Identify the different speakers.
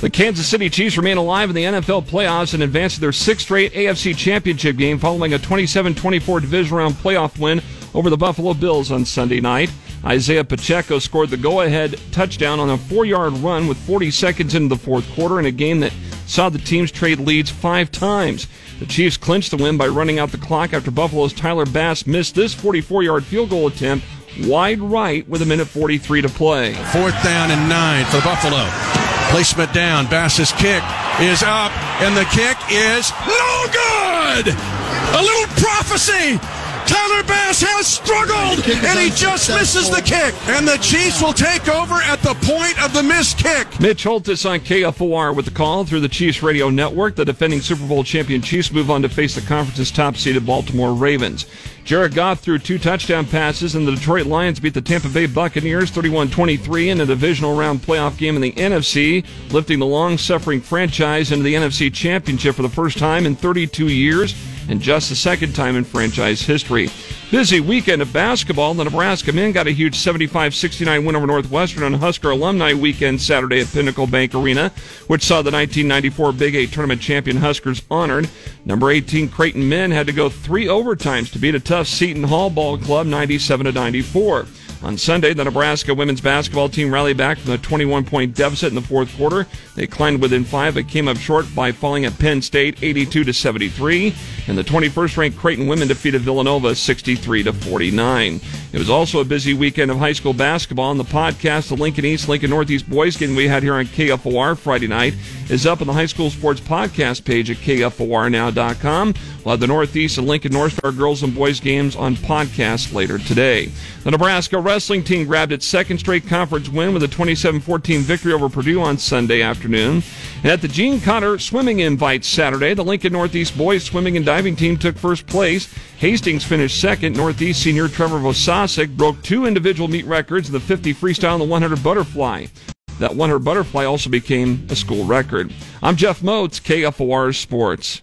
Speaker 1: The Kansas City Chiefs remain alive in the NFL playoffs and advance to their sixth straight AFC Championship game following a 27 24 division round playoff win over the Buffalo Bills on Sunday night. Isaiah Pacheco scored the go ahead touchdown on a four yard run with 40 seconds into the fourth quarter in a game that saw the teams trade leads five times. The Chiefs clinched the win by running out the clock after Buffalo's Tyler Bass missed this 44 yard field goal attempt wide right with a minute 43 to play.
Speaker 2: Fourth down and nine for Buffalo. Placement down. Bass's kick is up, and the kick is no good. A little prophecy. Tyler Bass has struggled, and he just misses the kick. And the Chiefs will take over at the point of the missed kick.
Speaker 1: Mitch Holthus on KFOR with the call through the Chiefs radio network. The defending Super Bowl champion Chiefs move on to face the conference's top seeded Baltimore Ravens. Jared Goff threw two touchdown passes, and the Detroit Lions beat the Tampa Bay Buccaneers 31 23 in a divisional round playoff game in the NFC, lifting the long suffering franchise into the NFC Championship for the first time in 32 years and just the second time in franchise history. Busy weekend of basketball. The Nebraska men got a huge 75 69 win over Northwestern on Husker Alumni Weekend Saturday at Pinnacle Bank Arena, which saw the 1994 Big Eight tournament champion Huskers honored. Number 18 Creighton men had to go three overtimes to beat a tough Seton Hall ball club 97 94. On Sunday, the Nebraska women's basketball team rallied back from the 21 point deficit in the fourth quarter. They climbed within five, but came up short by falling at Penn State 82 to 73. And the 21st ranked Creighton women defeated Villanova 63 to 49. It was also a busy weekend of high school basketball. On the podcast, the Lincoln East, Lincoln Northeast boys game we had here on KFOR Friday night is up on the high school sports podcast page at KFORnow.com. We'll have the Northeast and Lincoln North Star girls and boys games on podcast later today. The Nebraska wrestling team grabbed its second straight conference win with a 27-14 victory over Purdue on Sunday afternoon. And at the Gene Cotter swimming invite Saturday, the Lincoln Northeast boys swimming and diving team took first place. Hastings finished second. Northeast senior Trevor Vosasic broke two individual meet records the 50 freestyle and the 100 butterfly. That 100 butterfly also became a school record. I'm Jeff Motz, KFOR Sports.